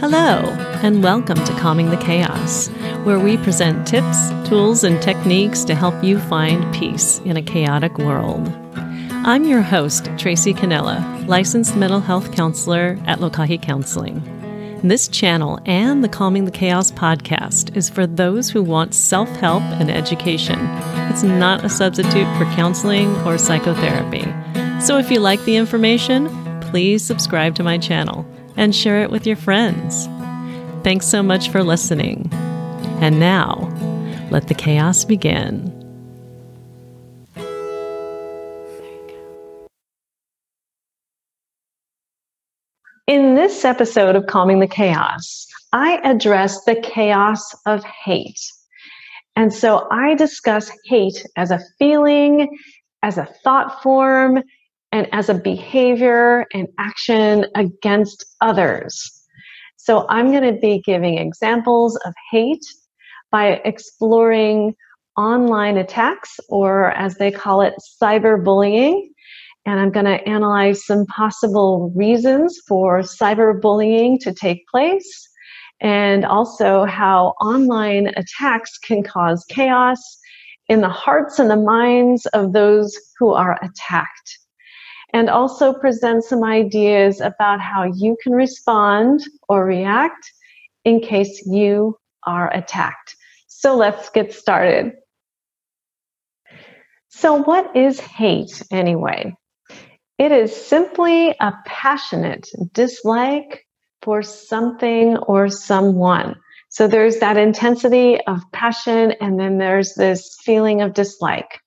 Hello, and welcome to Calming the Chaos, where we present tips, tools, and techniques to help you find peace in a chaotic world. I'm your host, Tracy Canella, licensed mental health counselor at Lokahi Counseling. This channel and the Calming the Chaos podcast is for those who want self help and education. It's not a substitute for counseling or psychotherapy. So if you like the information, please subscribe to my channel and share it with your friends. Thanks so much for listening. And now, let the chaos begin. In this episode of Calming the Chaos, I address the chaos of hate. And so I discuss hate as a feeling, as a thought form, and as a behavior and action against others. So I'm going to be giving examples of hate by exploring online attacks, or as they call it, cyberbullying. And I'm going to analyze some possible reasons for cyberbullying to take place, and also how online attacks can cause chaos in the hearts and the minds of those who are attacked and also present some ideas about how you can respond or react in case you are attacked. So let's get started. So, what is hate anyway? It is simply a passionate dislike for something or someone. So, there's that intensity of passion, and then there's this feeling of dislike.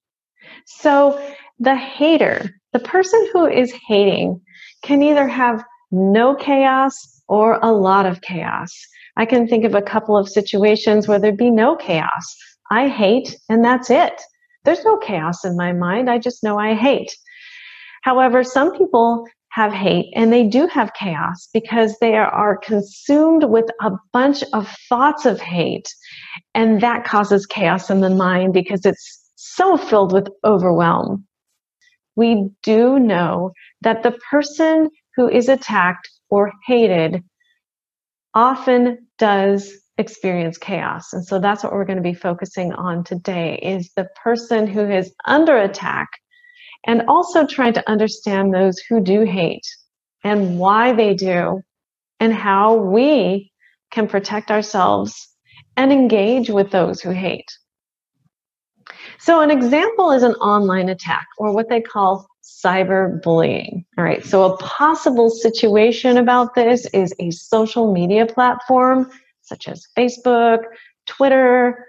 So, the hater the person who is hating can either have no chaos or a lot of chaos. I can think of a couple of situations where there'd be no chaos. I hate, and that's it. There's no chaos in my mind. I just know I hate. However, some people have hate and they do have chaos because they are consumed with a bunch of thoughts of hate. And that causes chaos in the mind because it's so filled with overwhelm we do know that the person who is attacked or hated often does experience chaos. And so that's what we're going to be focusing on today is the person who is under attack and also trying to understand those who do hate and why they do and how we can protect ourselves and engage with those who hate. So, an example is an online attack or what they call cyberbullying. All right, so a possible situation about this is a social media platform such as Facebook, Twitter,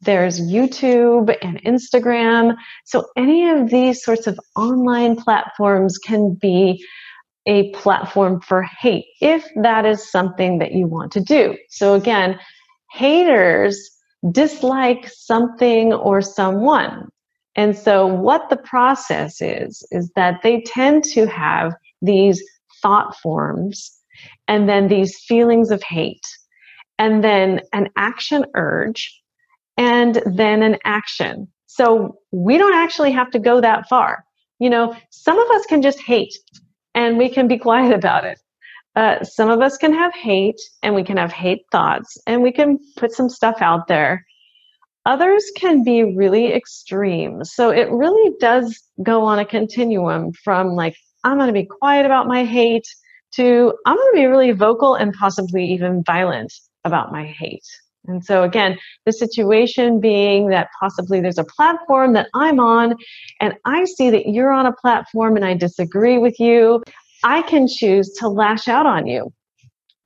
there's YouTube and Instagram. So, any of these sorts of online platforms can be a platform for hate if that is something that you want to do. So, again, haters dislike something or someone. And so, what the process is, is that they tend to have these thought forms and then these feelings of hate, and then an action urge, and then an action. So, we don't actually have to go that far. You know, some of us can just hate and we can be quiet about it. Uh, some of us can have hate and we can have hate thoughts and we can put some stuff out there. Others can be really extreme. So it really does go on a continuum from like, I'm going to be quiet about my hate to I'm going to be really vocal and possibly even violent about my hate. And so, again, the situation being that possibly there's a platform that I'm on, and I see that you're on a platform and I disagree with you. I can choose to lash out on you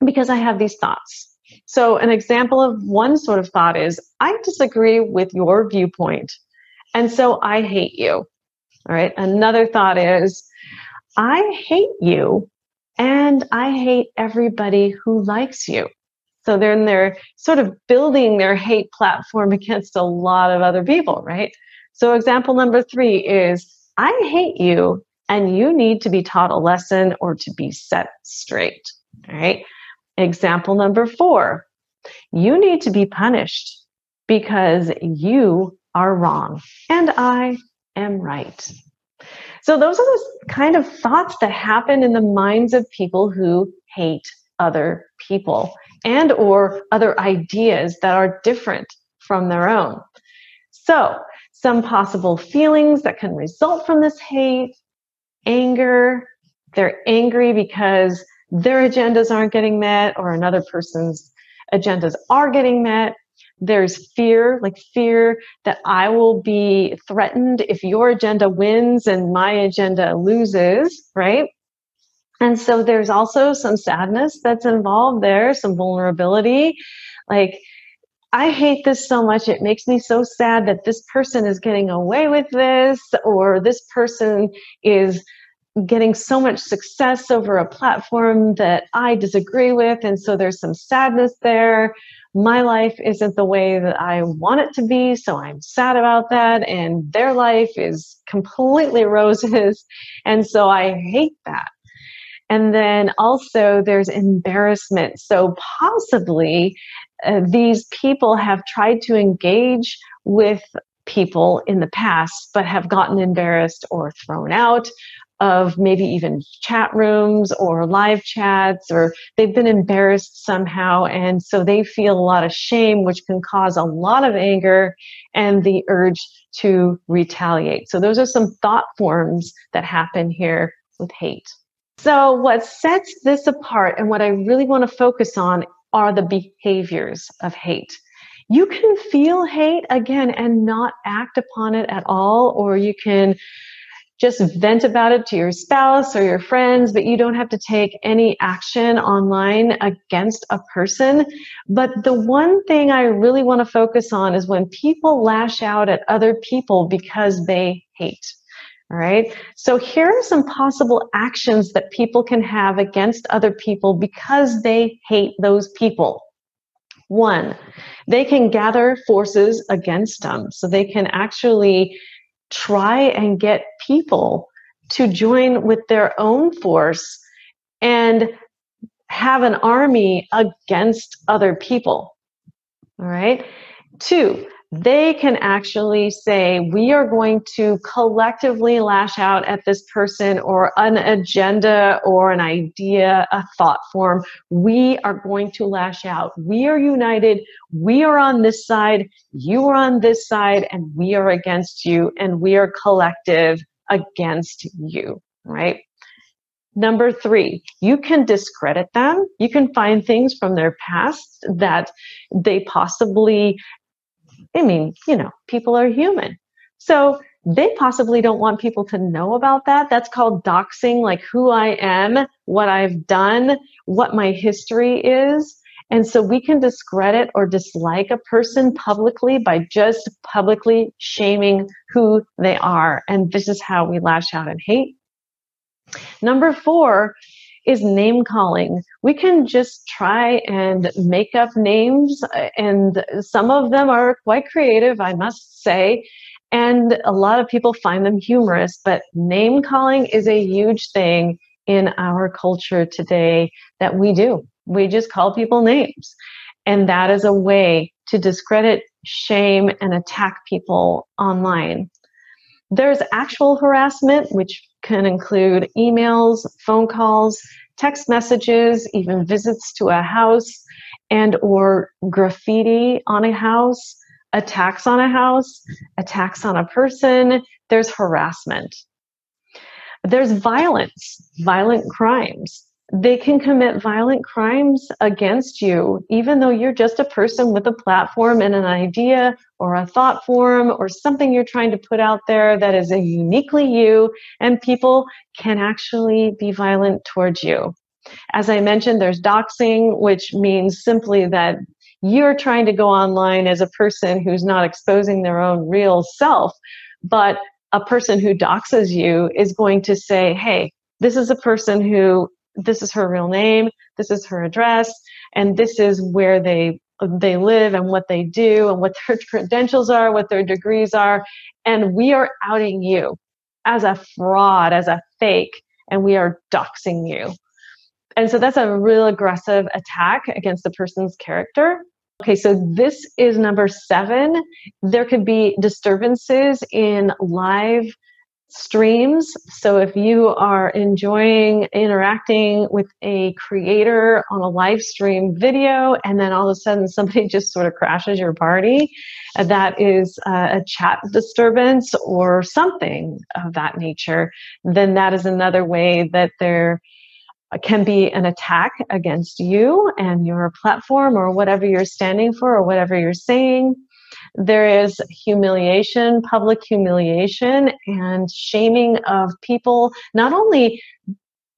because I have these thoughts. So, an example of one sort of thought is I disagree with your viewpoint, and so I hate you. All right. Another thought is I hate you, and I hate everybody who likes you. So then they're sort of building their hate platform against a lot of other people, right? So, example number three is I hate you, and you need to be taught a lesson or to be set straight. All right. Example number four you need to be punished because you are wrong and I am right. So, those are the kind of thoughts that happen in the minds of people who hate other people and or other ideas that are different from their own. So, some possible feelings that can result from this hate, anger, they're angry because their agendas aren't getting met or another person's agendas are getting met. There's fear, like fear that I will be threatened if your agenda wins and my agenda loses, right? And so there's also some sadness that's involved there, some vulnerability. Like, I hate this so much. It makes me so sad that this person is getting away with this, or this person is getting so much success over a platform that I disagree with. And so there's some sadness there my life isn't the way that I want it to be, so I'm sad about that. And their life is completely roses. And so I hate that. And then also there's embarrassment. So possibly uh, these people have tried to engage with people in the past, but have gotten embarrassed or thrown out of maybe even chat rooms or live chats, or they've been embarrassed somehow. And so they feel a lot of shame, which can cause a lot of anger and the urge to retaliate. So those are some thought forms that happen here with hate. So, what sets this apart and what I really want to focus on are the behaviors of hate. You can feel hate again and not act upon it at all, or you can just vent about it to your spouse or your friends, but you don't have to take any action online against a person. But the one thing I really want to focus on is when people lash out at other people because they hate. All right. So here are some possible actions that people can have against other people because they hate those people. One, they can gather forces against them. So they can actually try and get people to join with their own force and have an army against other people. All right. Two, they can actually say, we are going to collectively lash out at this person or an agenda or an idea, a thought form. We are going to lash out. We are united. We are on this side. You are on this side, and we are against you, and we are collective against you, right? Number three, you can discredit them. You can find things from their past that they possibly I mean, you know, people are human. So they possibly don't want people to know about that. That's called doxing, like who I am, what I've done, what my history is. And so we can discredit or dislike a person publicly by just publicly shaming who they are. And this is how we lash out and hate. Number four is name calling. We can just try and make up names, uh, and some of them are quite creative, I must say. And a lot of people find them humorous, but name calling is a huge thing in our culture today that we do. We just call people names. And that is a way to discredit, shame, and attack people online. There's actual harassment, which can include emails, phone calls, text messages, even visits to a house and or graffiti on a house, attacks on a house, attacks on a person, there's harassment. There's violence, violent crimes they can commit violent crimes against you, even though you're just a person with a platform and an idea or a thought form or something you're trying to put out there that is uniquely you, and people can actually be violent towards you. As I mentioned, there's doxing, which means simply that you're trying to go online as a person who's not exposing their own real self, but a person who doxes you is going to say, hey, this is a person who this is her real name, this is her address, and this is where they they live and what they do and what their credentials are, what their degrees are, and we are outing you as a fraud, as a fake, and we are doxing you. And so that's a real aggressive attack against the person's character. Okay, so this is number seven. There could be disturbances in live streams. So if you are enjoying interacting with a creator on a live stream video, and then all of a sudden somebody just sort of crashes your party, uh, that is uh, a chat disturbance or something of that nature, then that is another way that there can be an attack against you and your platform or whatever you're standing for or whatever you're saying. There is humiliation, public humiliation, and shaming of people, not only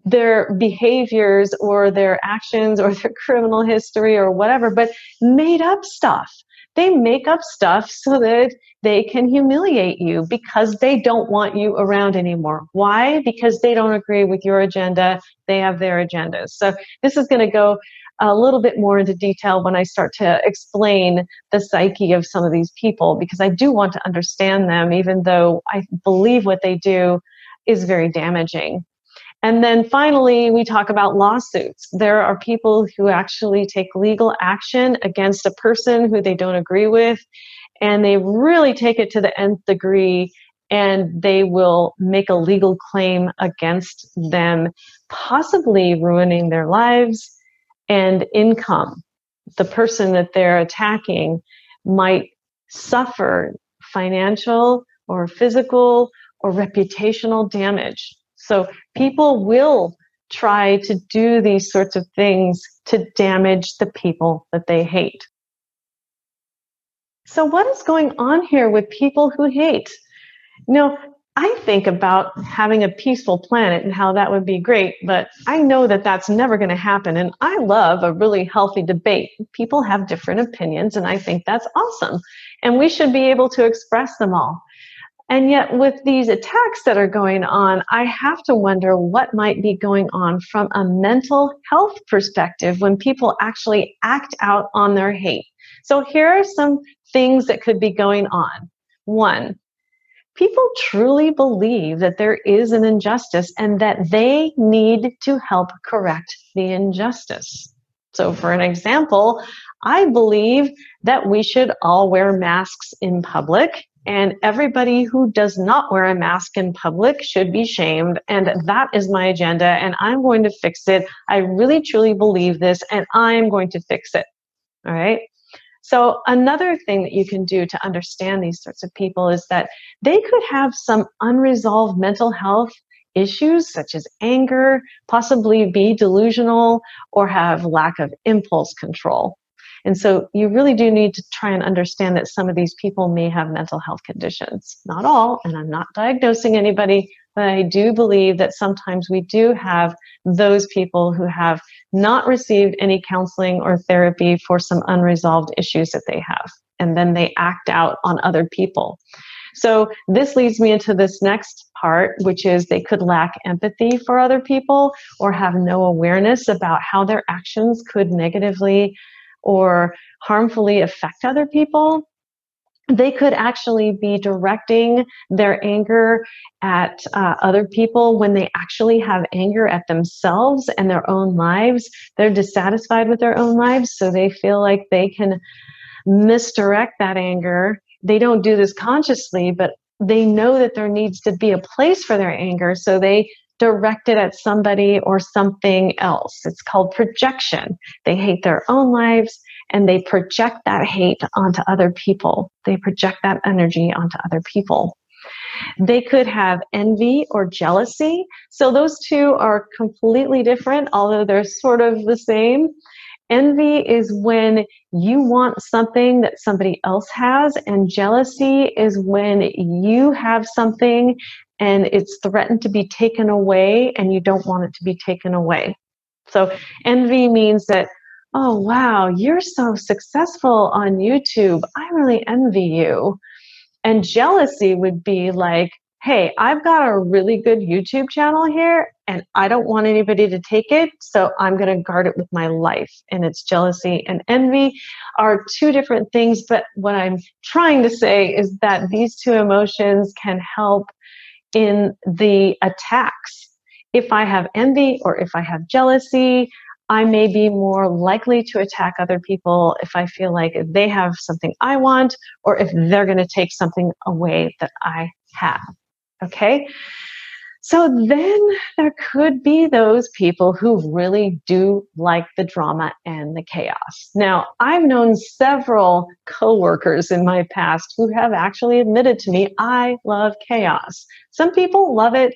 their behaviors or their actions or their criminal history or whatever, but made up stuff. They make up stuff so that they can humiliate you because they don't want you around anymore. Why? Because they don't agree with your agenda. They have their agendas. So this is going to go a little bit more into detail when I start to explain the psyche of some of these people because I do want to understand them, even though I believe what they do is very damaging. And then finally, we talk about lawsuits. There are people who actually take legal action against a person who they don't agree with, and they really take it to the nth degree and they will make a legal claim against them, possibly ruining their lives and income. The person that they're attacking might suffer financial or physical or reputational damage. So people will try to do these sorts of things to damage the people that they hate. So, what is going on here with people who hate? Know, I think about having a peaceful planet and how that would be great, but I know that that's never going to happen. And I love a really healthy debate. People have different opinions, and I think that's awesome. And we should be able to express them all. And yet, with these attacks that are going on, I have to wonder what might be going on from a mental health perspective when people actually act out on their hate. So, here are some things that could be going on. One, people truly believe that there is an injustice and that they need to help correct the injustice. So, for an example, I believe that we should all wear masks in public, and everybody who does not wear a mask in public should be shamed. And that is my agenda, and I'm going to fix it. I really truly believe this, and I'm going to fix it. All right. So, another thing that you can do to understand these sorts of people is that they could have some unresolved mental health issues such as anger, possibly be delusional, or have lack of impulse control. And so you really do need to try and understand that some of these people may have mental health conditions. Not all, and I'm not diagnosing anybody, but I do believe that sometimes we do have those people who have not received any counseling or therapy for some unresolved issues that they have. And then they act out on other people. So this leads me into this next part, which is they could lack empathy for other people or have no awareness about how their actions could negatively or harmfully affect other people they could actually be directing their anger at uh, other people when they actually have anger at themselves and their own lives. They're dissatisfied with their own lives, so they feel like they can misdirect that anger. They don't do this consciously, but they know that there needs to be a place for their anger, so they direct it at somebody or something else. It's called projection. They hate their own lives and they project that hate onto other people. They project that energy onto other people. They could have envy or jealousy. So those two are completely different, although they're sort of the same. Envy is when you want something that somebody else has, and jealousy is when you have something and it's threatened to be taken away and you don't want it to be taken away. So, envy means that oh, wow, you're so successful on YouTube. I really envy you. And jealousy would be like, hey, I've got a really good YouTube channel here and I don't want anybody to take it. So I'm going to guard it with my life. And it's jealousy and envy are two different things. But what I'm trying to say is that these two emotions can help in the attacks. If I have envy or if I have jealousy, I may be more likely to attack other people if I feel like they have something I want or if they're going to take something away that I have. Okay. So then there could be those people who really do like the drama and the chaos. Now, I've known several coworkers in my past who have actually admitted to me, I love chaos. Some people love it.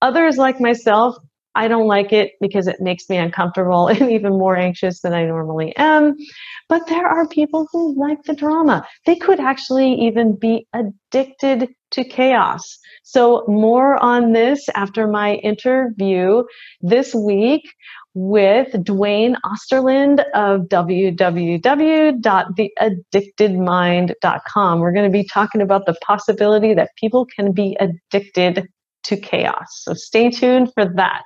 Others, like myself, I don't like it because it makes me uncomfortable and even more anxious than I normally am. But there are people who like the drama. They could actually even be addicted to chaos. So, more on this after my interview this week with Duane Osterlind of www.theaddictedmind.com. We're going to be talking about the possibility that people can be addicted to chaos. So, stay tuned for that.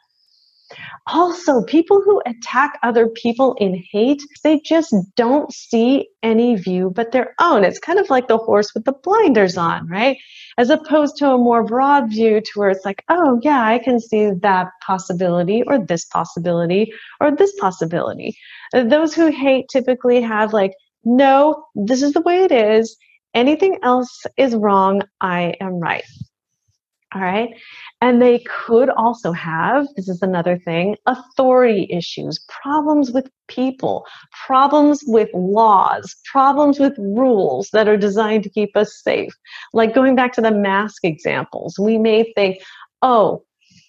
Also, people who attack other people in hate, they just don't see any view but their own. It's kind of like the horse with the blinders on, right? As opposed to a more broad view to where it's like, oh, yeah, I can see that possibility or this possibility or this possibility. Those who hate typically have like, no, this is the way it is. Anything else is wrong. I am right. All right. And they could also have, this is another thing, authority issues, problems with people, problems with laws, problems with rules that are designed to keep us safe. Like going back to the mask examples, we may think, oh,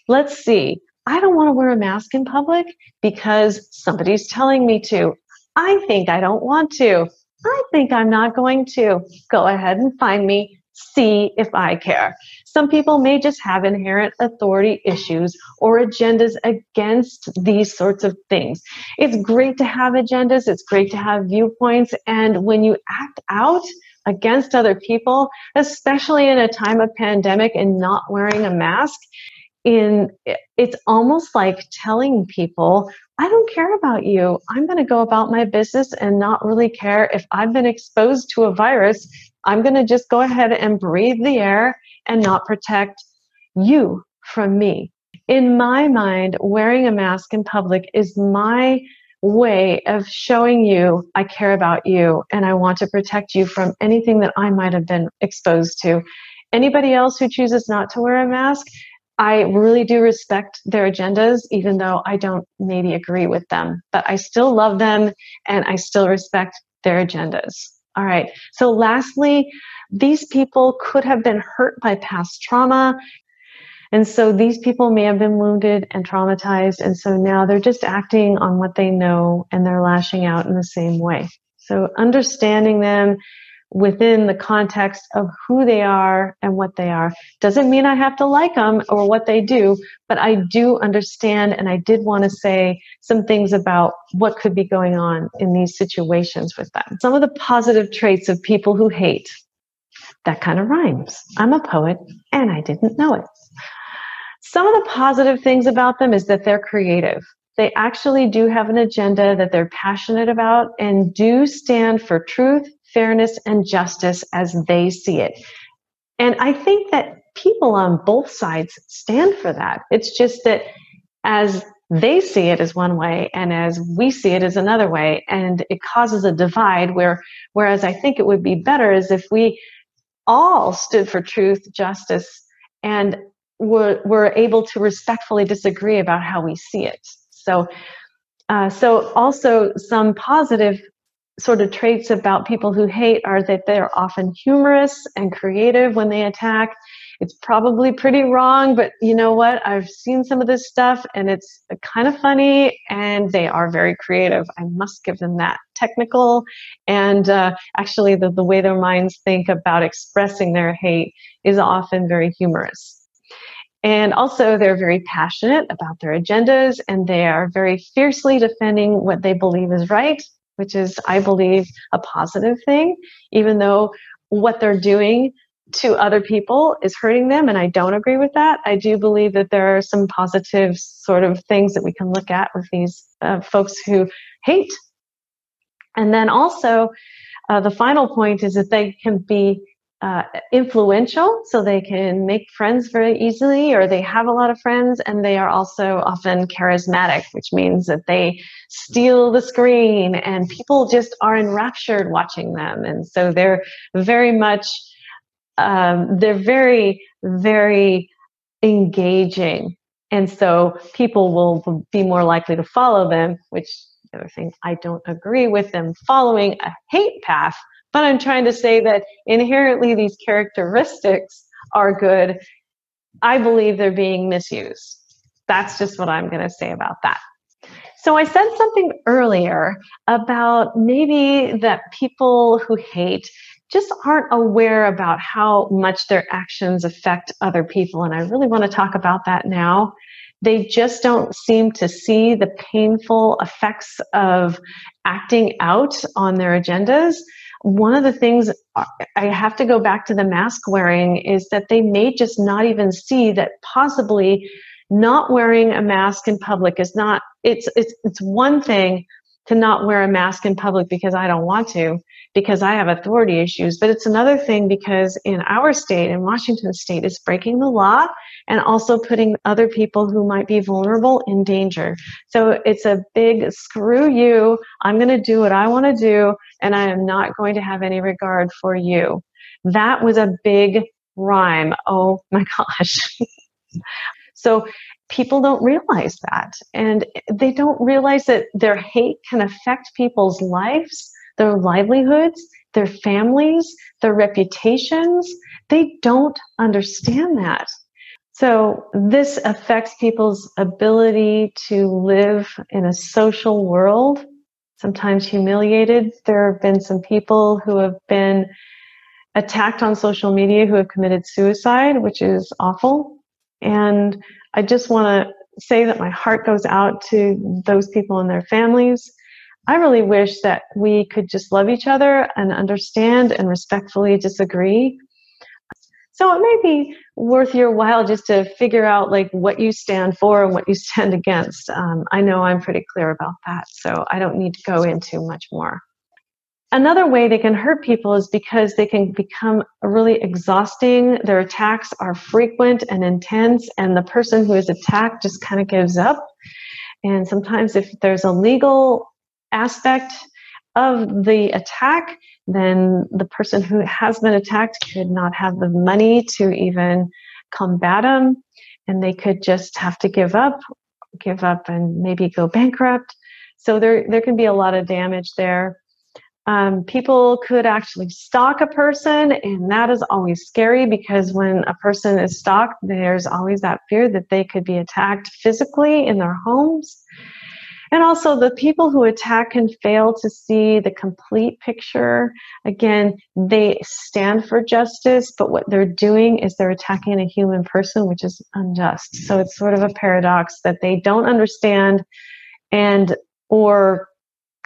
let's see, I don't want to wear a mask in public because somebody's telling me to. I think I don't want to. I think I'm not going to. Go ahead and find me see if I care. Some people may just have inherent authority issues or agendas against these sorts of things. It's great to have agendas, it's great to have viewpoints, and when you act out, against other people, especially in a time of pandemic and not wearing a mask, in it's almost like telling people I don't care about you. I'm going to go about my business and not really care if I've been exposed to a virus I'm going to just go ahead and breathe the air and not protect you from me. In my mind, wearing a mask in public is my way of showing you I care about you and I want to protect you from anything that I might have been exposed to. Anybody else who chooses not to wear a mask, I really do respect their agendas, even though I don't maybe agree with them. But I still love them and I still respect their agendas. All right. So, lastly, these people could have been hurt by past trauma. And so these people may have been wounded and traumatized. And so now they're just acting on what they know and they're lashing out in the same way. So, understanding them within the context of who they are and what they are. Doesn't mean I have to like them or what they do, but I do understand and I did want to say some things about what could be going on in these situations with them. Some of the positive traits of people who hate. That kind of rhymes. I'm a poet and I didn't know it. Some of the positive things about them is that they're creative. They actually do have an agenda that they're passionate about and do stand for truth, fairness, and justice as they see it. And I think that people on both sides stand for that. It's just that as they see it as one way and as we see it as another way and it causes a divide where whereas i think it would be better is if we all stood for truth justice and were, were able to respectfully disagree about how we see it so uh, so also some positive sort of traits about people who hate are that they're often humorous and creative when they attack. It's probably pretty wrong, but you know what? I've seen some of this stuff and it's kind of funny and they are very creative. I must give them that. Technical and uh, actually, the, the way their minds think about expressing their hate is often very humorous. And also, they're very passionate about their agendas and they are very fiercely defending what they believe is right which is, I believe, a positive thing, even though what they're doing to other people is hurting them. And I don't agree with that. I do believe that there are some positive sort of things that we can look at with these uh, folks who hate. And then also, uh, the final point is that they can be uh, influential, so they can make friends very easily, or they have a lot of friends, and they are also often charismatic, which means that they steal the screen and people just are enraptured watching them. And so they're very much, um, they're very, very engaging. And so people will be more likely to follow them, which the other thing, I don't agree with them following a hate path, but I'm trying to say that inherently these characteristics are good. I believe they're being misused. That's just what I'm going to say about that. So I said something earlier about maybe that people who hate just aren't aware about how much their actions affect other people. And I really want to talk about that now. They just don't seem to see the painful effects of acting out on their agendas. One of the things I have to go back to the mask wearing is that they may just not even see that possibly not wearing a mask in public is not it's it's it's one thing to not wear a mask in public because I don't want to because I have authority issues. But it's another thing because in our state in Washington state it's breaking the law and also putting other people who might be vulnerable in danger. So it's a big screw you. I'm going to do what I want to do and I am not going to have any regard for you. That was a big rhyme. Oh my gosh. So people don't realize that. And they don't realize that their hate can affect people's lives, their livelihoods, their families, their reputations. They don't understand that. So this affects people's ability to live in a social world, sometimes humiliated. There have been some people who have been attacked on social media who have committed suicide, which is awful. And I just want to say that my heart goes out to those people and their families. I really wish that we could just love each other and understand and respectfully disagree. So it may be worth your while just to figure out like what you stand for and what you stand against. Um, I know I'm pretty clear about that, so I don't need to go into much more. Another way they can hurt people is because they can become really exhausting. Their attacks are frequent and intense, and the person who is attacked just kind of gives up. And sometimes, if there's a legal aspect of the attack, then the person who has been attacked could not have the money to even combat them, and they could just have to give up, give up, and maybe go bankrupt. So there, there can be a lot of damage there um, people could actually stalk a person, and that is always scary because when a person is stalked, there's always that fear that they could be attacked physically in their homes. And also, the people who attack can fail to see the complete picture. Again, they stand for justice, but what they're doing is they're attacking a human person, which is unjust. So it's sort of a paradox that they don't understand and or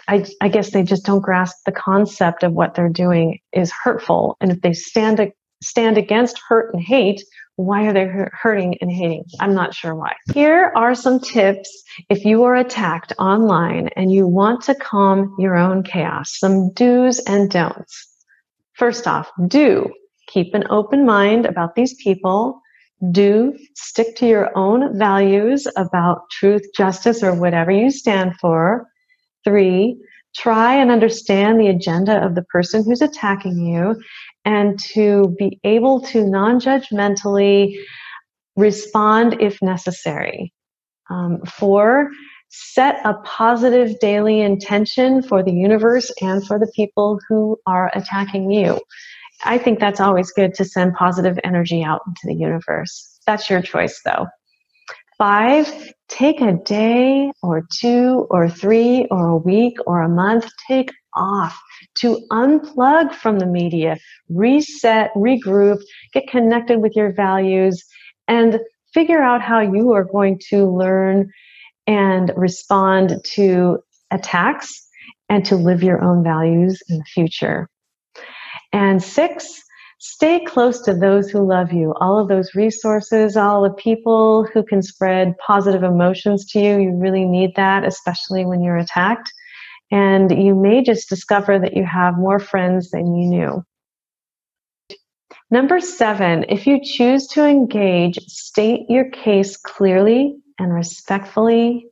I, I guess they just don't grasp the concept of what they're doing is hurtful. And if they stand stand against hurt and hate, why are they hurting and hating? I'm not sure why. Here are some tips if you are attacked online and you want to calm your own chaos, some do's and don'ts. First off, do keep an open mind about these people. Do stick to your own values about truth, justice, or whatever you stand for. Three, try and understand the agenda of the person who's attacking you and to be able to non judgmentally respond if necessary. Um, four, set a positive daily intention for the universe and for the people who are attacking you. I think that's always good to send positive energy out into the universe. That's your choice, though. Five, take a day or two or three or a week or a month, take off to unplug from the media, reset, regroup, get connected with your values, and figure out how you are going to learn and respond to attacks and to live your own values in the future. And six, stay close to those who love you. All of those resources, all the people who can spread positive emotions to you, you really need that, especially when you're attacked. And you may just discover that you have more friends than you knew. Number seven, if you choose to engage, state your case clearly and respectfully.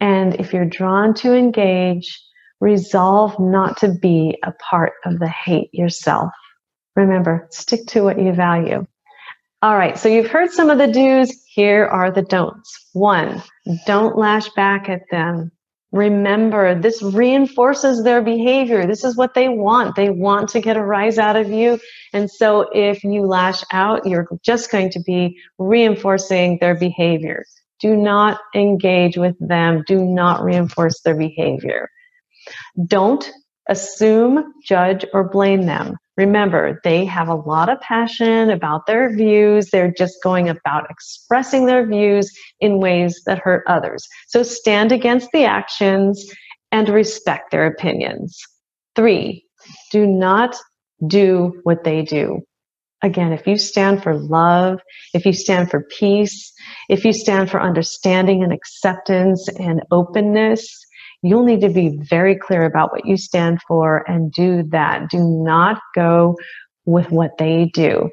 And if you're drawn to engage, resolve not to be a part of the hate yourself. Remember, stick to what you value. All right, so you've heard some of the do's. Here are the don'ts. One, don't lash back at them. Remember, this reinforces their behavior. This is what they want. They want to get a rise out of you. And so if you lash out, you're just going to be reinforcing their behavior. Do not engage with them. Do not reinforce their behavior. Don't assume, judge, or blame them. Remember, they have a lot of passion about their views. They're just going about expressing their views in ways that hurt others. So stand against the actions and respect their opinions. Three, do not do what they do. Again, if you stand for love, if you stand for peace, if you stand for understanding and acceptance and openness, you'll need to be very clear about what you stand for and do that. Do not go with what they do.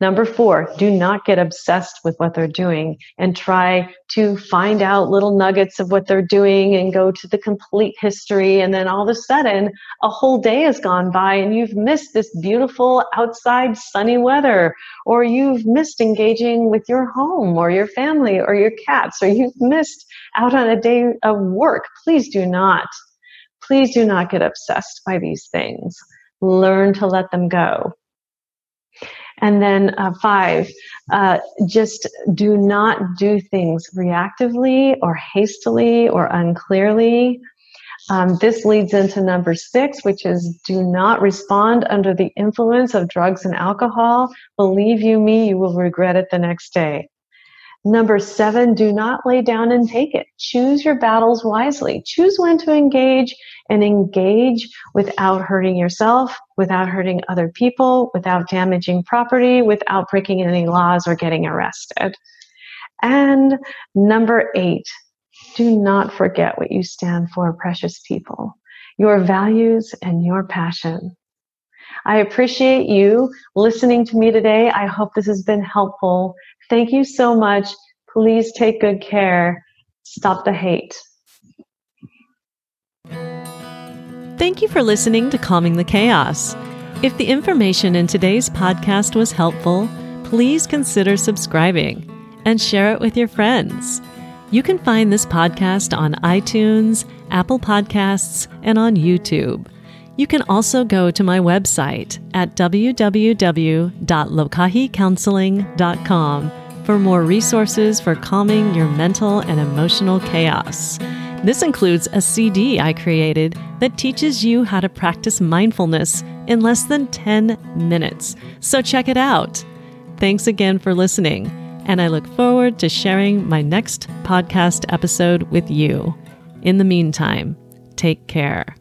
Number four, do not get obsessed with what they're doing and try to find out little nuggets of what they're doing and go to the complete history. And then all of a sudden, a whole day has gone by and you've missed this beautiful outside sunny weather, or you've missed engaging with your home or your family or your cats, or you've missed out on a day of work. Please do not. Please do not get obsessed by these things. Learn to let them go. And then uh, five, uh, just do not do things reactively or hastily or unclearly. Um, this leads into number six, which is do not respond under the influence of drugs and alcohol. Believe you me, you will regret it the next day. Number seven, do not lay down and take it. Choose your battles wisely. Choose when to engage and engage without hurting yourself, without hurting other people, without damaging property, without breaking any laws or getting arrested. And number eight, do not forget what you stand for, precious people, your values and your passion. I appreciate you listening to me today. I hope this has been helpful. Thank you so much. Please take good care. Stop the hate. Thank you for listening to Calming the Chaos. If the information in today's podcast was helpful, please consider subscribing and share it with your friends. You can find this podcast on iTunes, Apple Podcasts, and on YouTube. You can also go to my website at www.lokahicounseling.com for more resources for calming your mental and emotional chaos. This includes a CD I created that teaches you how to practice mindfulness in less than 10 minutes. So check it out. Thanks again for listening, and I look forward to sharing my next podcast episode with you. In the meantime, take care.